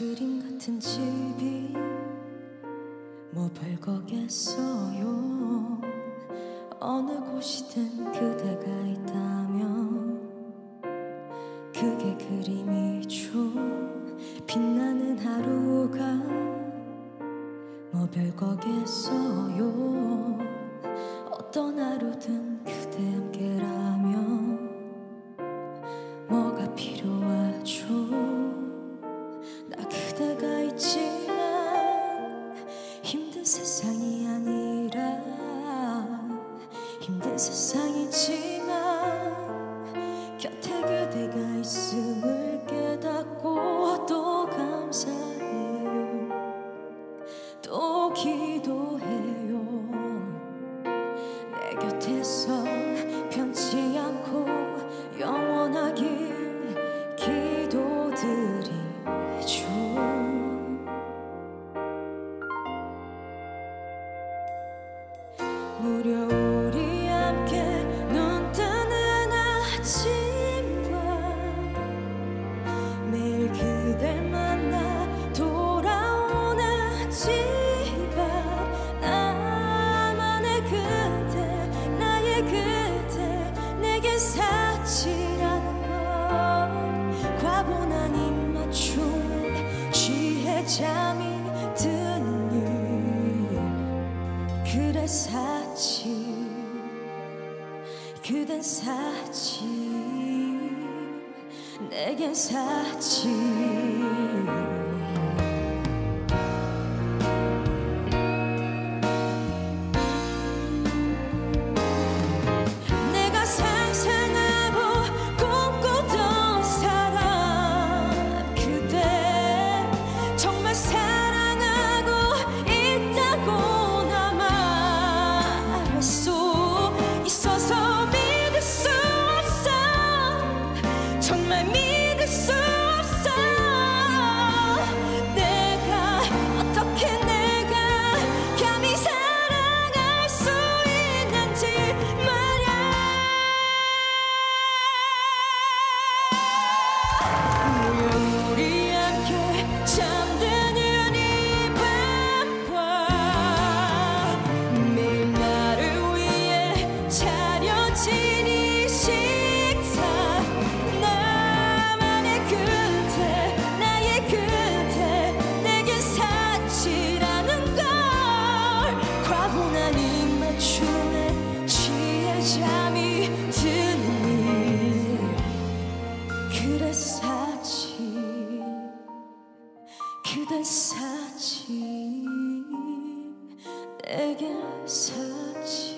그림 같은 집이 뭐 별거겠어요? 어느 곳이든 그대가 있다면 그게 그림이죠. 빛나는 하루가 뭐 별거겠어요? 어떤 하루든 그대 함께라 세상이 아니라 힘든 세상이지만 곁에 그대가 있음을 깨닫고 또 감사해요. 또 기도해요. 내 곁에서 잠이 드는 일. 그래 사치 그댄 사치 내겐 사치 그대 사치 내게 사치